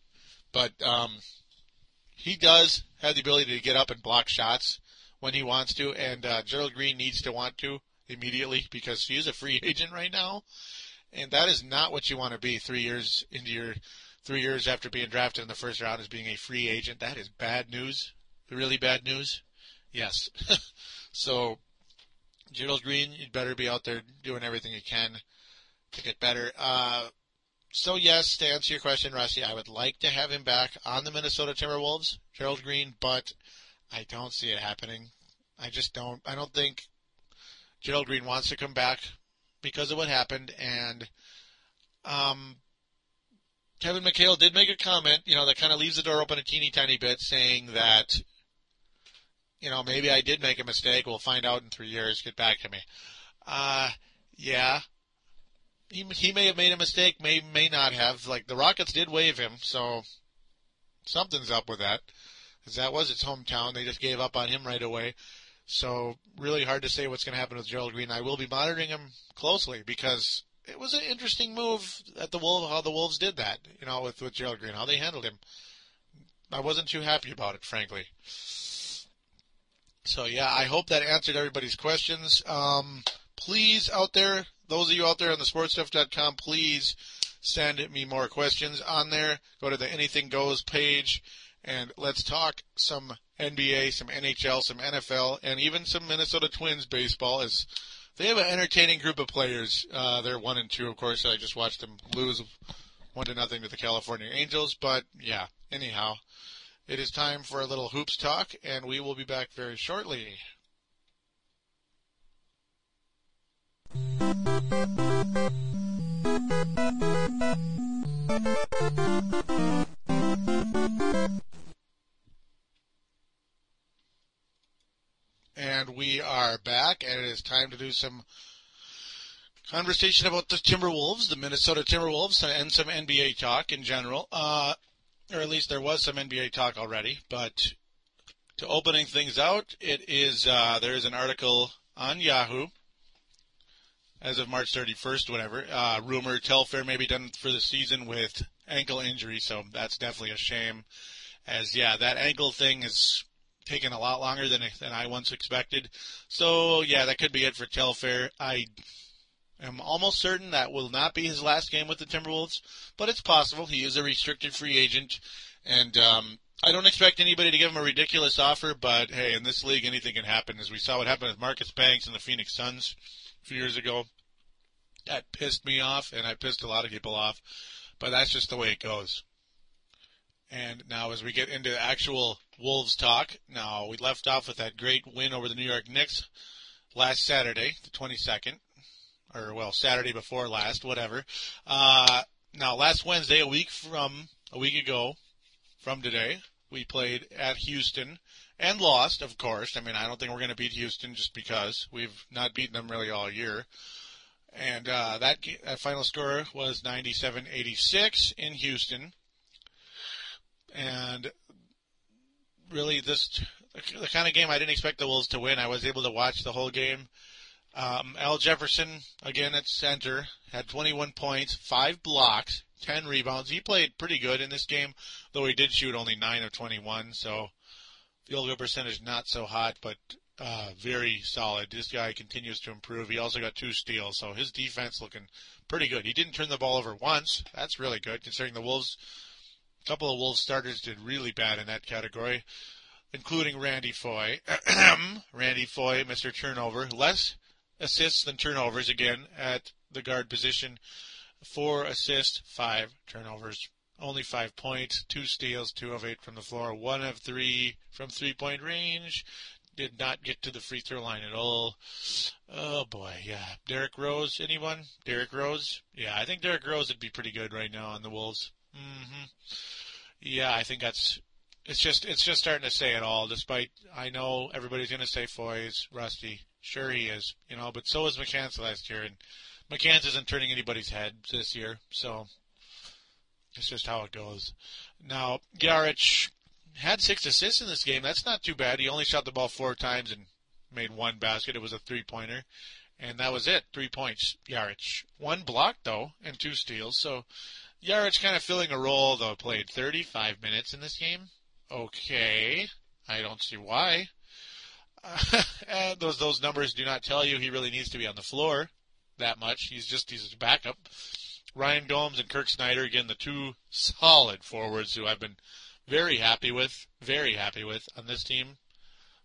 but um, he does have the ability to get up and block shots when he wants to, and uh, Gerald Green needs to want to immediately *laughs* because he is a free agent right now, and that is not what you want to be three years into your three years after being drafted in the first round as being a free agent. That is bad news, really bad news. Yes, *laughs* so Gerald Green, you'd better be out there doing everything you can to get better. Uh, so yes, to answer your question, Rusty, I would like to have him back on the Minnesota Timberwolves, Gerald Green, but I don't see it happening. I just don't. I don't think Gerald Green wants to come back because of what happened, and um, Kevin McHale did make a comment, you know, that kind of leaves the door open a teeny tiny bit, saying that, you know, maybe I did make a mistake. We'll find out in three years. Get back to me. Uh, yeah. He, he may have made a mistake, may may not have. Like the Rockets did waive him, so something's up with that. Because that was its hometown. They just gave up on him right away. So really hard to say what's going to happen with Gerald Green. I will be monitoring him closely because it was an interesting move at the Wolves, how the Wolves did that, you know, with, with Gerald Green, how they handled him. I wasn't too happy about it, frankly. So yeah, I hope that answered everybody's questions. Um, please out there, those of you out there on the sportstuff.com, please send me more questions on there. Go to the Anything Goes page and let's talk some NBA, some NHL, some NFL, and even some Minnesota Twins baseball. As they have an entertaining group of players. Uh, they're one and two, of course. I just watched them lose one to nothing to the California Angels. But yeah, anyhow, it is time for a little hoops talk, and we will be back very shortly. And we are back, and it is time to do some conversation about the Timberwolves, the Minnesota Timberwolves, and some NBA talk in general. Uh, or at least there was some NBA talk already. But to opening things out, it is uh, there is an article on Yahoo as of March 31st, whatever. Uh, rumor Telfair may be done for the season with ankle injury, so that's definitely a shame. As yeah, that ankle thing is taken a lot longer than than I once expected. So yeah, that could be it for Telfair. I am almost certain that will not be his last game with the Timberwolves, but it's possible. He is a restricted free agent, and um, I don't expect anybody to give him a ridiculous offer. But hey, in this league, anything can happen. As we saw what happened with Marcus Banks and the Phoenix Suns a few years ago, that pissed me off, and I pissed a lot of people off. But that's just the way it goes. And now, as we get into actual Wolves talk, now we left off with that great win over the New York Knicks last Saturday, the 22nd, or well, Saturday before last, whatever. Uh, now, last Wednesday, a week from a week ago from today, we played at Houston and lost, of course. I mean, I don't think we're going to beat Houston just because we've not beaten them really all year. And uh, that, that final score was 97-86 in Houston and really this the kind of game I didn't expect the Wolves to win. I was able to watch the whole game. Um, Al Jefferson again at center had 21 points, five blocks, 10 rebounds. He played pretty good in this game, though he did shoot only nine of 21. So field goal percentage not so hot, but uh, very solid. This guy continues to improve. He also got two steals, so his defense looking pretty good. He didn't turn the ball over once. That's really good considering the Wolves couple of Wolves starters did really bad in that category, including Randy Foye. *clears throat* Randy Foye, Mr. Turnover, less assists than turnovers again at the guard position. Four assists, five turnovers. Only five points, two steals, two of eight from the floor, one of three from three point range. did not get to the free throw line at all. Oh boy, yeah. Derrick Rose, anyone? Derrick Rose? Yeah, I think Derrick Rose would be pretty good right now on the Wolves. Hmm Yeah, I think that's. It's just it's just starting to say it all. Despite I know everybody's going to say Foye's rusty. Sure he is, you know, but so was McCants last year, and McCants isn't turning anybody's head this year, so it's just how it goes. Now Jaric had six assists in this game. That's not too bad. He only shot the ball four times and made one basket. It was a three pointer. And that was it. Three points, Jaric. One block, though, and two steals. So Jaric kind of filling a role, though, played 35 minutes in this game. Okay. I don't see why. *laughs* Uh, those those numbers do not tell you he really needs to be on the floor that much. He's just he's a backup. Ryan Gomes and Kirk Snyder, again, the two solid forwards who I've been very happy with, very happy with on this team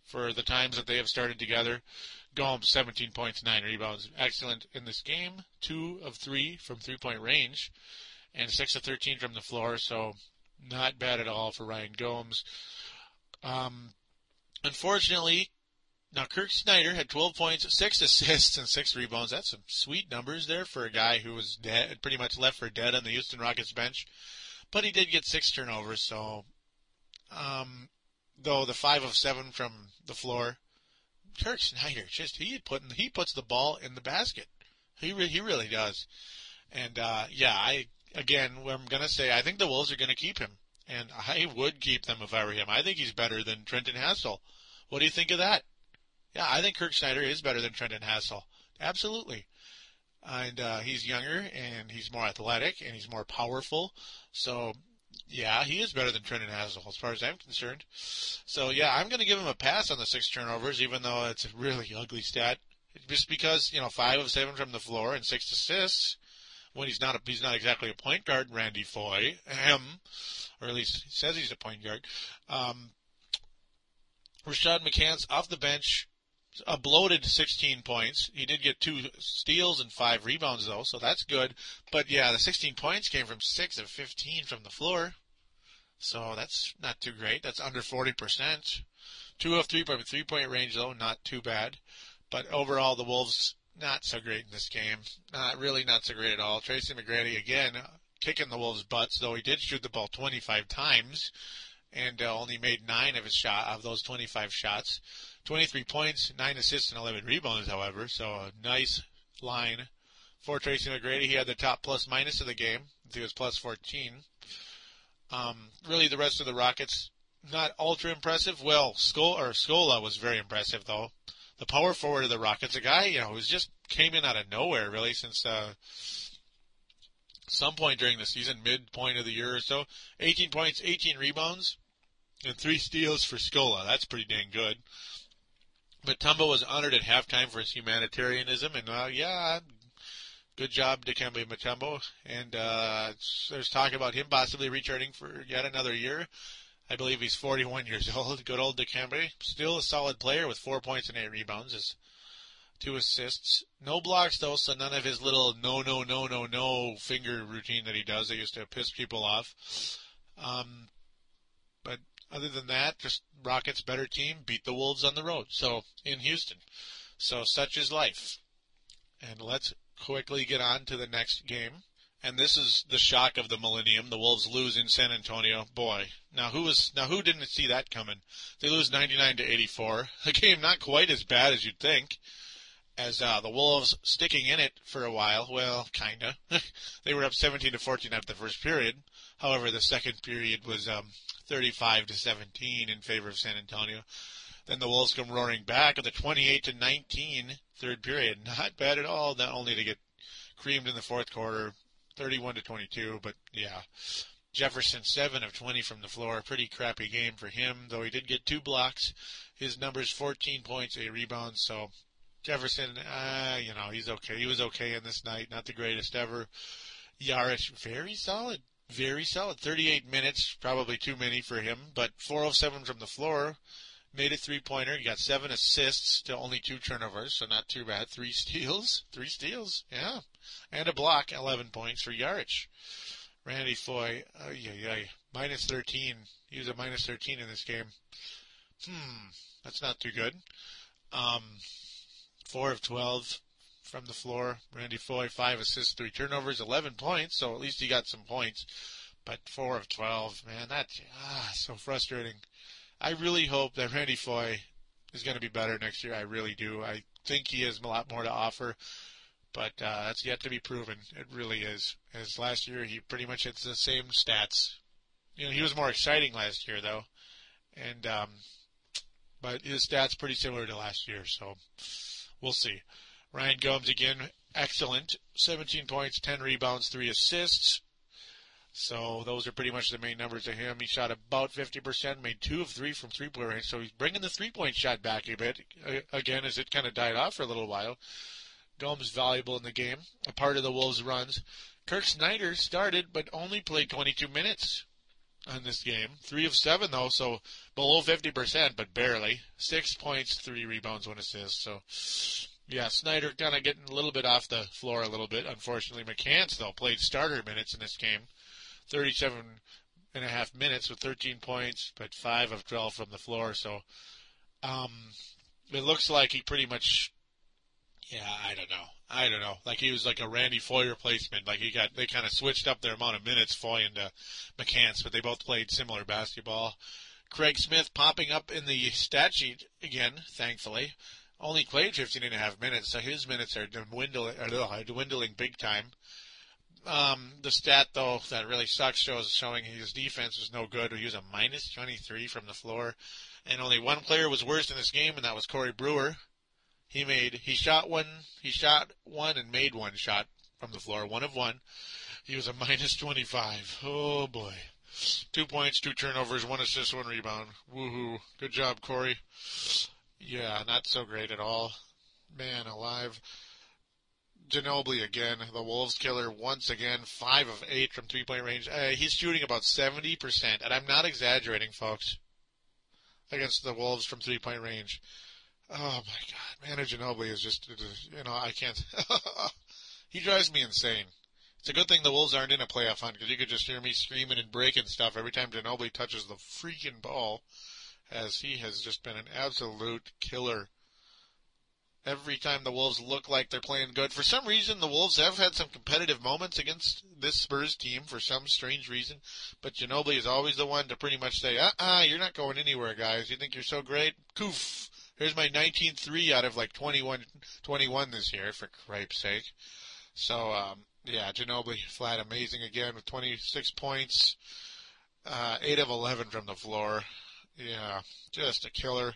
for the times that they have started together. Gomes, 17 points, 9 rebounds. Excellent in this game. 2 of 3 from three point range, and 6 of 13 from the floor, so not bad at all for Ryan Gomes. Um, unfortunately, now Kirk Snyder had 12 points, 6 *laughs* assists, and 6 rebounds. That's some sweet numbers there for a guy who was dead, pretty much left for dead on the Houston Rockets bench. But he did get 6 turnovers, so um, though the five of seven from the floor, Kirk Snyder just he putting he puts the ball in the basket. He re, he really does. And uh, yeah, I again I'm gonna say I think the Wolves are gonna keep him, and I would keep them if I were him. I think he's better than Trenton Hassell. What do you think of that? Yeah, I think Kirk Snyder is better than Trenton Hassell. Absolutely. And uh, he's younger and he's more athletic and he's more powerful. So yeah, he is better than Trenton Hassell as far as I'm concerned. So yeah, I'm going to give him a pass on the six turnovers, even though it's a really ugly stat. Just because you know five of seven from the floor and six assists when he's not a, he's not exactly a point guard, Randy Foye, him, or at least he says he's a point guard. Um, Rashad McCants off the bench, a bloated 16 points. He did get two steals and five rebounds though, so that's good. But yeah, the 16 points came from six of 15 from the floor, so that's not too great. That's under 40%. Two of three from three point range though, not too bad. But overall, the Wolves not so great in this game. Not really, not so great at all. Tracy McGrady again kicking the Wolves' butts, though he did shoot the ball 25 times and uh, only made nine of his shot of those 25 shots. 23 points, 9 assists, and 11 rebounds, however. So a nice line for Tracy McGrady. He had the top plus minus of the game. He was plus 14. Um, really, the rest of the Rockets not ultra impressive. Well, Scola, Scola was very impressive though. The power forward of the Rockets, a guy you know who's just came in out of nowhere really since uh, some point during the season, midpoint of the year or so. 18 points, 18 rebounds, and three steals for Scola. That's pretty dang good. Mutombo was honored at halftime for his humanitarianism, and uh, yeah, good job, Dikembe Mutombo. And uh, there's talk about him possibly returning for yet another year. I believe he's 41 years *laughs* old. Good old Dikembe, still a solid player with four points and eight rebounds. His two assists, no blocks though, so none of his little no, no, no, no, no finger routine that he does. That used to piss people off. Um, but other than that, just Rockets better team beat the Wolves on the road. So in Houston. So such is life. And let's quickly get on to the next game. And this is the shock of the millennium. The Wolves lose in San Antonio. Boy, now who was now who didn't see that coming? They lose 99 to 84. *laughs* A game not quite as bad as you'd think. As uh, the Wolves sticking in it for a while. Well, kinda. *laughs* they were up 17 to 14 after the first period. However, the second period was um, 35 to 17 in favor of San Antonio. Then the Wolves come roaring back at the 28 to 19 third period. Not bad at all. Not only to get creamed in the fourth quarter, 31 to 22, but yeah. Jefferson 7 of 20 from the floor. Pretty crappy game for him, though he did get two blocks. His numbers 14 points, 8 rebounds, so Jefferson, uh, you know, he's okay. He was okay in this night. Not the greatest ever. Jaric, very solid very solid. 38 minutes, probably too many for him, but 407 from the floor. Made a three pointer. He got seven assists to only two turnovers, so not too bad. Three steals. Three steals, yeah. And a block, 11 points for Jaric. Randy Foye, oh, yeah, minus 13. He was a minus 13 in this game. Hmm, that's not too good. Um, four of 12 from the floor. Randy Foye, five assists, three turnovers, 11 points, so at least he got some points. But four of 12, man, that's ah, so frustrating. I really hope that Randy Foye is going to be better next year. I really do. I think he has a lot more to offer, but uh, that's yet to be proven. It really is. As last year, he pretty much hits the same stats. You know, he was more exciting last year though, and um, but his stats pretty similar to last year. So we'll see. Ryan Gomes again, excellent. 17 points, 10 rebounds, 3 assists. So those are pretty much the main numbers of him. He shot about 50%, made 2 of 3 from three-point range. So he's bringing the three-point shot back a bit, again, as it kind of died off for a little while. Gomes valuable in the game, a part of the Wolves' runs. Kirk Snyder started, but only played 22 minutes on this game. Three of seven though, so below 50%, but barely. Six points, three rebounds, one assist. So yeah, Snyder kind of getting a little bit off the floor a little bit. Unfortunately, McCants, though, played starter minutes in this game. 37 and a half minutes with 13 points, but 5 of 12 from the floor. So um, it looks like he pretty much, yeah, I don't know. I don't know. Like he was like a Randy Foye replacement. Like he got, they kind of switched up their amount of minutes, Foye and uh, McCants, but they both played similar basketball. Craig Smith popping up in the stat sheet again, thankfully only played 15 and a half minutes, so his minutes are dwindling, are dwindling big time. Um, the stat though that really sucks shows showing his defense was no good. He was a minus 23 from the floor, and only one player was worse in this game, and that was Corey Brewer. He made he shot one, he shot one and made one shot from the floor, one of one. He was a *laughs* minus 25. Oh boy. Two points, two turnovers, one assist, one rebound. Woohoo. Good job, Corey. Yeah, not so great at all. Man alive. Ginobili again, the Wolves killer once again, five of eight from three point range. Uh, he's shooting about 70%, and I'm not exaggerating, folks, against the Wolves from three point range. Oh my God, Manu Ginobili is just, you know, I can't. *laughs* he drives me insane. It's a good thing the Wolves aren't in a playoff hunt because you could just hear me screaming and breaking stuff every time Ginobili touches the freaking ball as he has just been an absolute killer. Every time the Wolves look like they're playing good, for some reason the Wolves have had some competitive moments against this Spurs team for some strange reason. But Ginobili is always the one to pretty much say, "Uh-uh, you're not going anywhere, guys. You think you're so great? Coof! Here's my 19-3 out of like 21, 21 this year, for cripe's sake." So, um, yeah, Ginobili flat amazing again with 26 points, uh, 8 of 11 from the floor. Yeah, just a killer.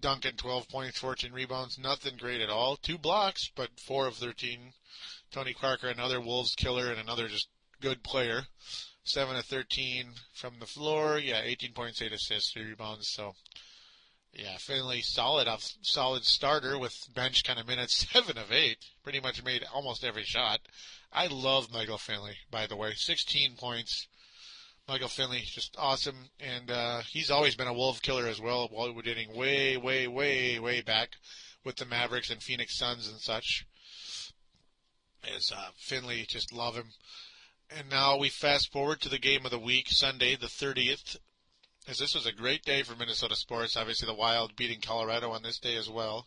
Duncan, 12 points, 14 rebounds, nothing great at all. Two blocks, but 4 of 13. Tony Parker, another Wolves killer and another just good player. 7 of 13 from the floor. Yeah, 18 points, 8 assists, 3 rebounds. So, yeah, Finley solid off, solid starter with bench kind of minutes. *laughs* 7 of 8. Pretty much made almost every shot. I love Michael Finley, by the way. 16 points, Michael Finley, just awesome, and uh, he's always been a wolf killer as well. While we're dating way, way, way, way back with the Mavericks and Phoenix Suns and such. As uh, Finley, just love him. And now we fast forward to the game of the week, Sunday the 30th, as this was a great day for Minnesota sports. Obviously, the Wild beating Colorado on this day as well.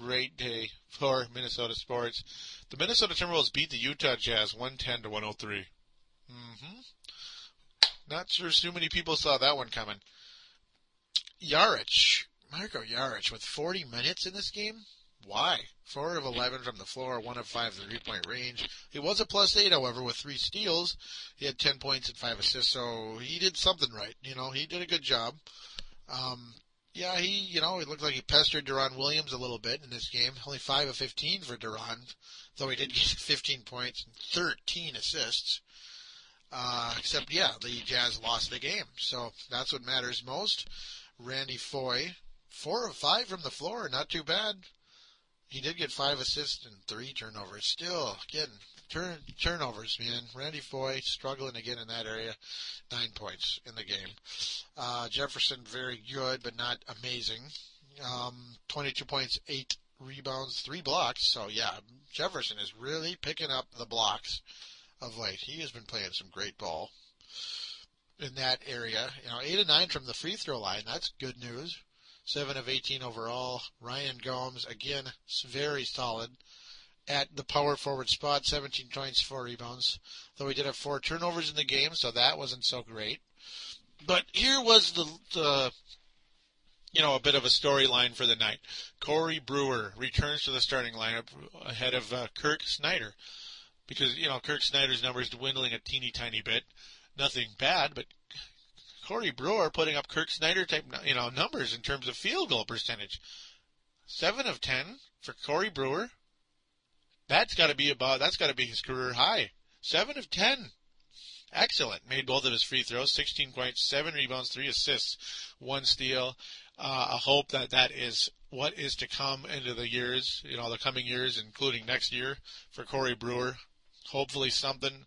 Great day for Minnesota sports. The Minnesota Timberwolves beat the Utah Jazz 110 to 103. Mm-hmm. Not sure too many people saw that one coming. Jaric, Marko Jaric, with 40 minutes in this game. Why? Four of 11 from the floor, one of five three point range. He was a plus eight, however, with three steals. He had 10 points and five assists, so he did something right. You know, he did a good job. Um, yeah, he, you know, it looked like he pestered Deron Williams a little bit in this game. Only five of 15 for Deron, though he did get *laughs* 15 points and 13 assists. Uh, except, yeah, the Jazz lost the game. So that's what matters most. Randy Foye, four of five from the floor, not too bad. He did get five assists and three turnovers. Still getting turn turnovers, man. Randy Foye struggling again in that area. Nine points in the game. Uh, Jefferson very good, but not amazing. Um, 22 points, eight rebounds, three blocks. So yeah, Jefferson is really picking up the blocks of late. He has been playing some great ball. in that area. You know, eight of nine from the free throw line. That's good news. Seven of 18 overall. Ryan Gomes again, very solid at the power forward spot. 17 points, four rebounds. Though he did have four turnovers in the game, so that wasn't so great. But here was the, the you know, a bit of a storyline for the night. Corey Brewer returns to the starting lineup ahead of uh, Kirk Snyder because you know Kirk Snyder's numbers dwindling a teeny tiny bit. Nothing bad, but Corey Brewer putting up Kirk Snyder type you know numbers in terms of field goal percentage. Seven of ten for Corey Brewer. That's got to be about that's got to be his career high. Seven of ten. Excellent. Made both of his free throws. 16 points, seven rebounds, three assists, one steal. Uh, I hope that that is what is to come into the years, you know, the coming years, including next year for Corey Brewer. Hopefully something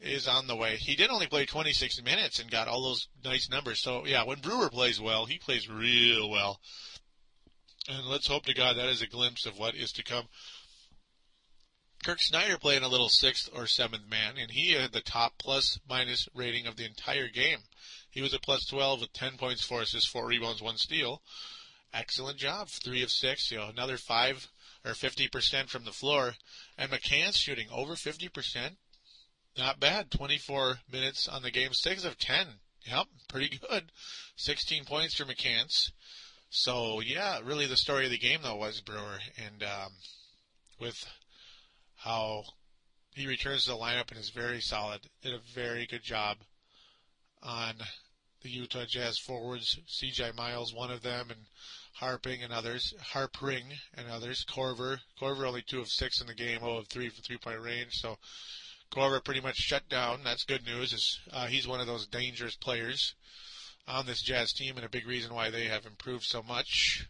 is on the way. He did only play 26 minutes and got all those nice numbers. So yeah, when Brewer plays well, he plays real well. And let's hope to God that is a glimpse of what is to come. Kirk Snyder playing a little sixth or seventh man, and he had the top plus minus rating of the entire game. He was a plus 12 with 10 points, four assists, four rebounds, one steal. Excellent job. Three of six, you know, another five or 50% from the floor. And McCants shooting over 50%. Not bad. 24 minutes on the game. Six of 10. Yep, pretty good. 16 points for McCants. So, yeah, really the story of the game, though, was Brewer. And um, with how he returns to the lineup and is very solid, did a very good job on the Utah Jazz forwards. C.J. Miles, one of them, and Harping and others, Harpring and others. Korver. Korver only two of six in the game, 0 of three for three point range. So Korver pretty much shut down. That's good news. Is uh, he's one of those dangerous players on this Jazz team, and a big reason why they have improved so much.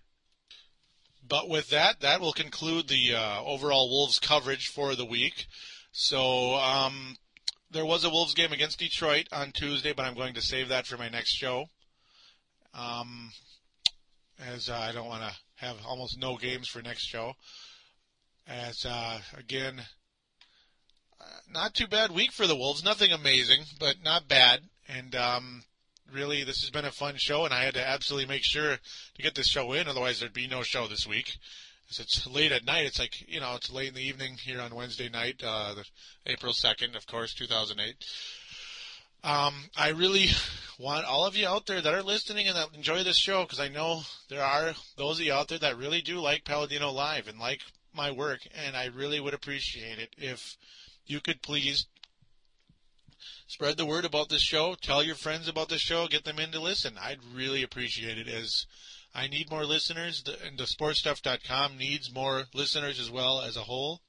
But with that, that will conclude the uh, overall Wolves coverage for the week. So um, there was a Wolves game against Detroit on Tuesday, but I'm going to save that for my next show. Um, as uh, I don't want to have almost no games for next show. As uh, again, not too bad week for the Wolves. Nothing amazing, but not bad. And um, really, this has been a fun show, and I had to absolutely make sure to get this show in, otherwise there'd be no show this week. As it's late at night, it's like you know, it's late in the evening here on Wednesday night, uh, April second, of course, 2008. Um, I really want all of you out there that are listening and that enjoy this show because I know there are those of you out there that really do like Paladino Live and like my work, and I really would appreciate it if you could please spread the word about this show, tell your friends about this show, get them in to listen. I'd really appreciate it as I need more listeners, and the sportstuff.com needs more listeners as well as a whole.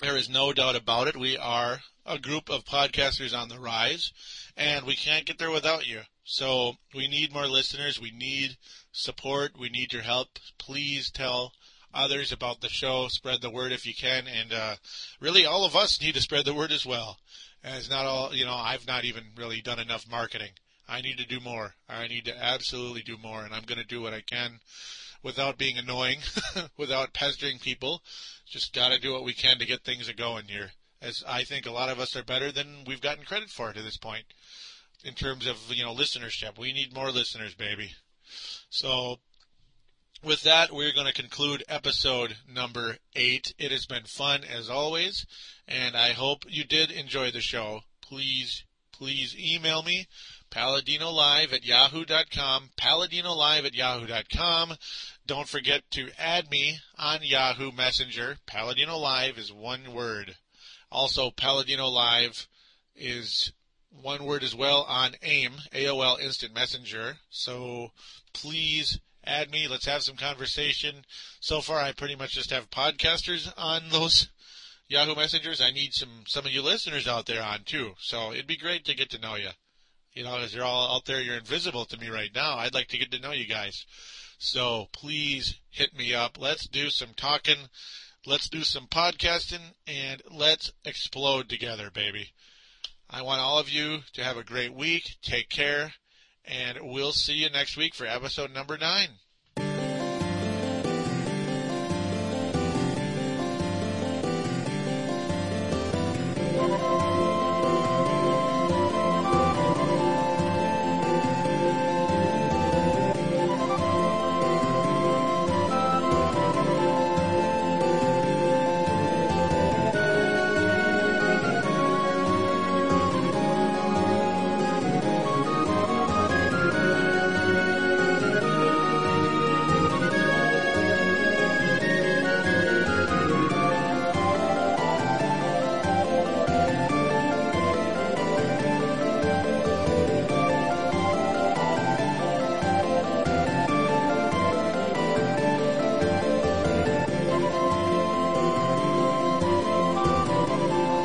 There is no doubt about it. We are a group of podcasters on the rise, and we can't get there without you. So we need more listeners. We need support. We need your help. Please tell others about the show. Spread the word if you can, and uh, really, all of us need to spread the word as well. As not all, you know, I've not even really done enough marketing. I need to do more. I need to absolutely do more, and I'm going to do what I can without being annoying, *laughs* without pestering people. Just got to do what we can to get things going here. As I think a lot of us are better than we've gotten credit for to this point in terms of, you know, listenership. We need more listeners, baby. So with that, we're going to conclude episode number eight. It has been fun as always, and I hope you did enjoy the show. Please, please email me paladinolive at yahoo.com, paladinolive at yahoo.com. Don't forget to add me on Yahoo Messenger. Paladino Live is one word. Also, Paladino Live is one word as well on AIM, AOL Instant Messenger. So please add me. Let's have some conversation. So far, I pretty much just have podcasters on those *laughs* Yahoo Messengers. I need some some of you listeners out there on too. So it'd be great to get to know you. You know, as you're all out there, you're invisible to me right now. I'd like to get to know you guys. So please hit me up. Let's do some talking. Let's do some podcasting and let's explode together, baby. I want all of you to have a great week. Take care and we'll see you next week for episode number nine.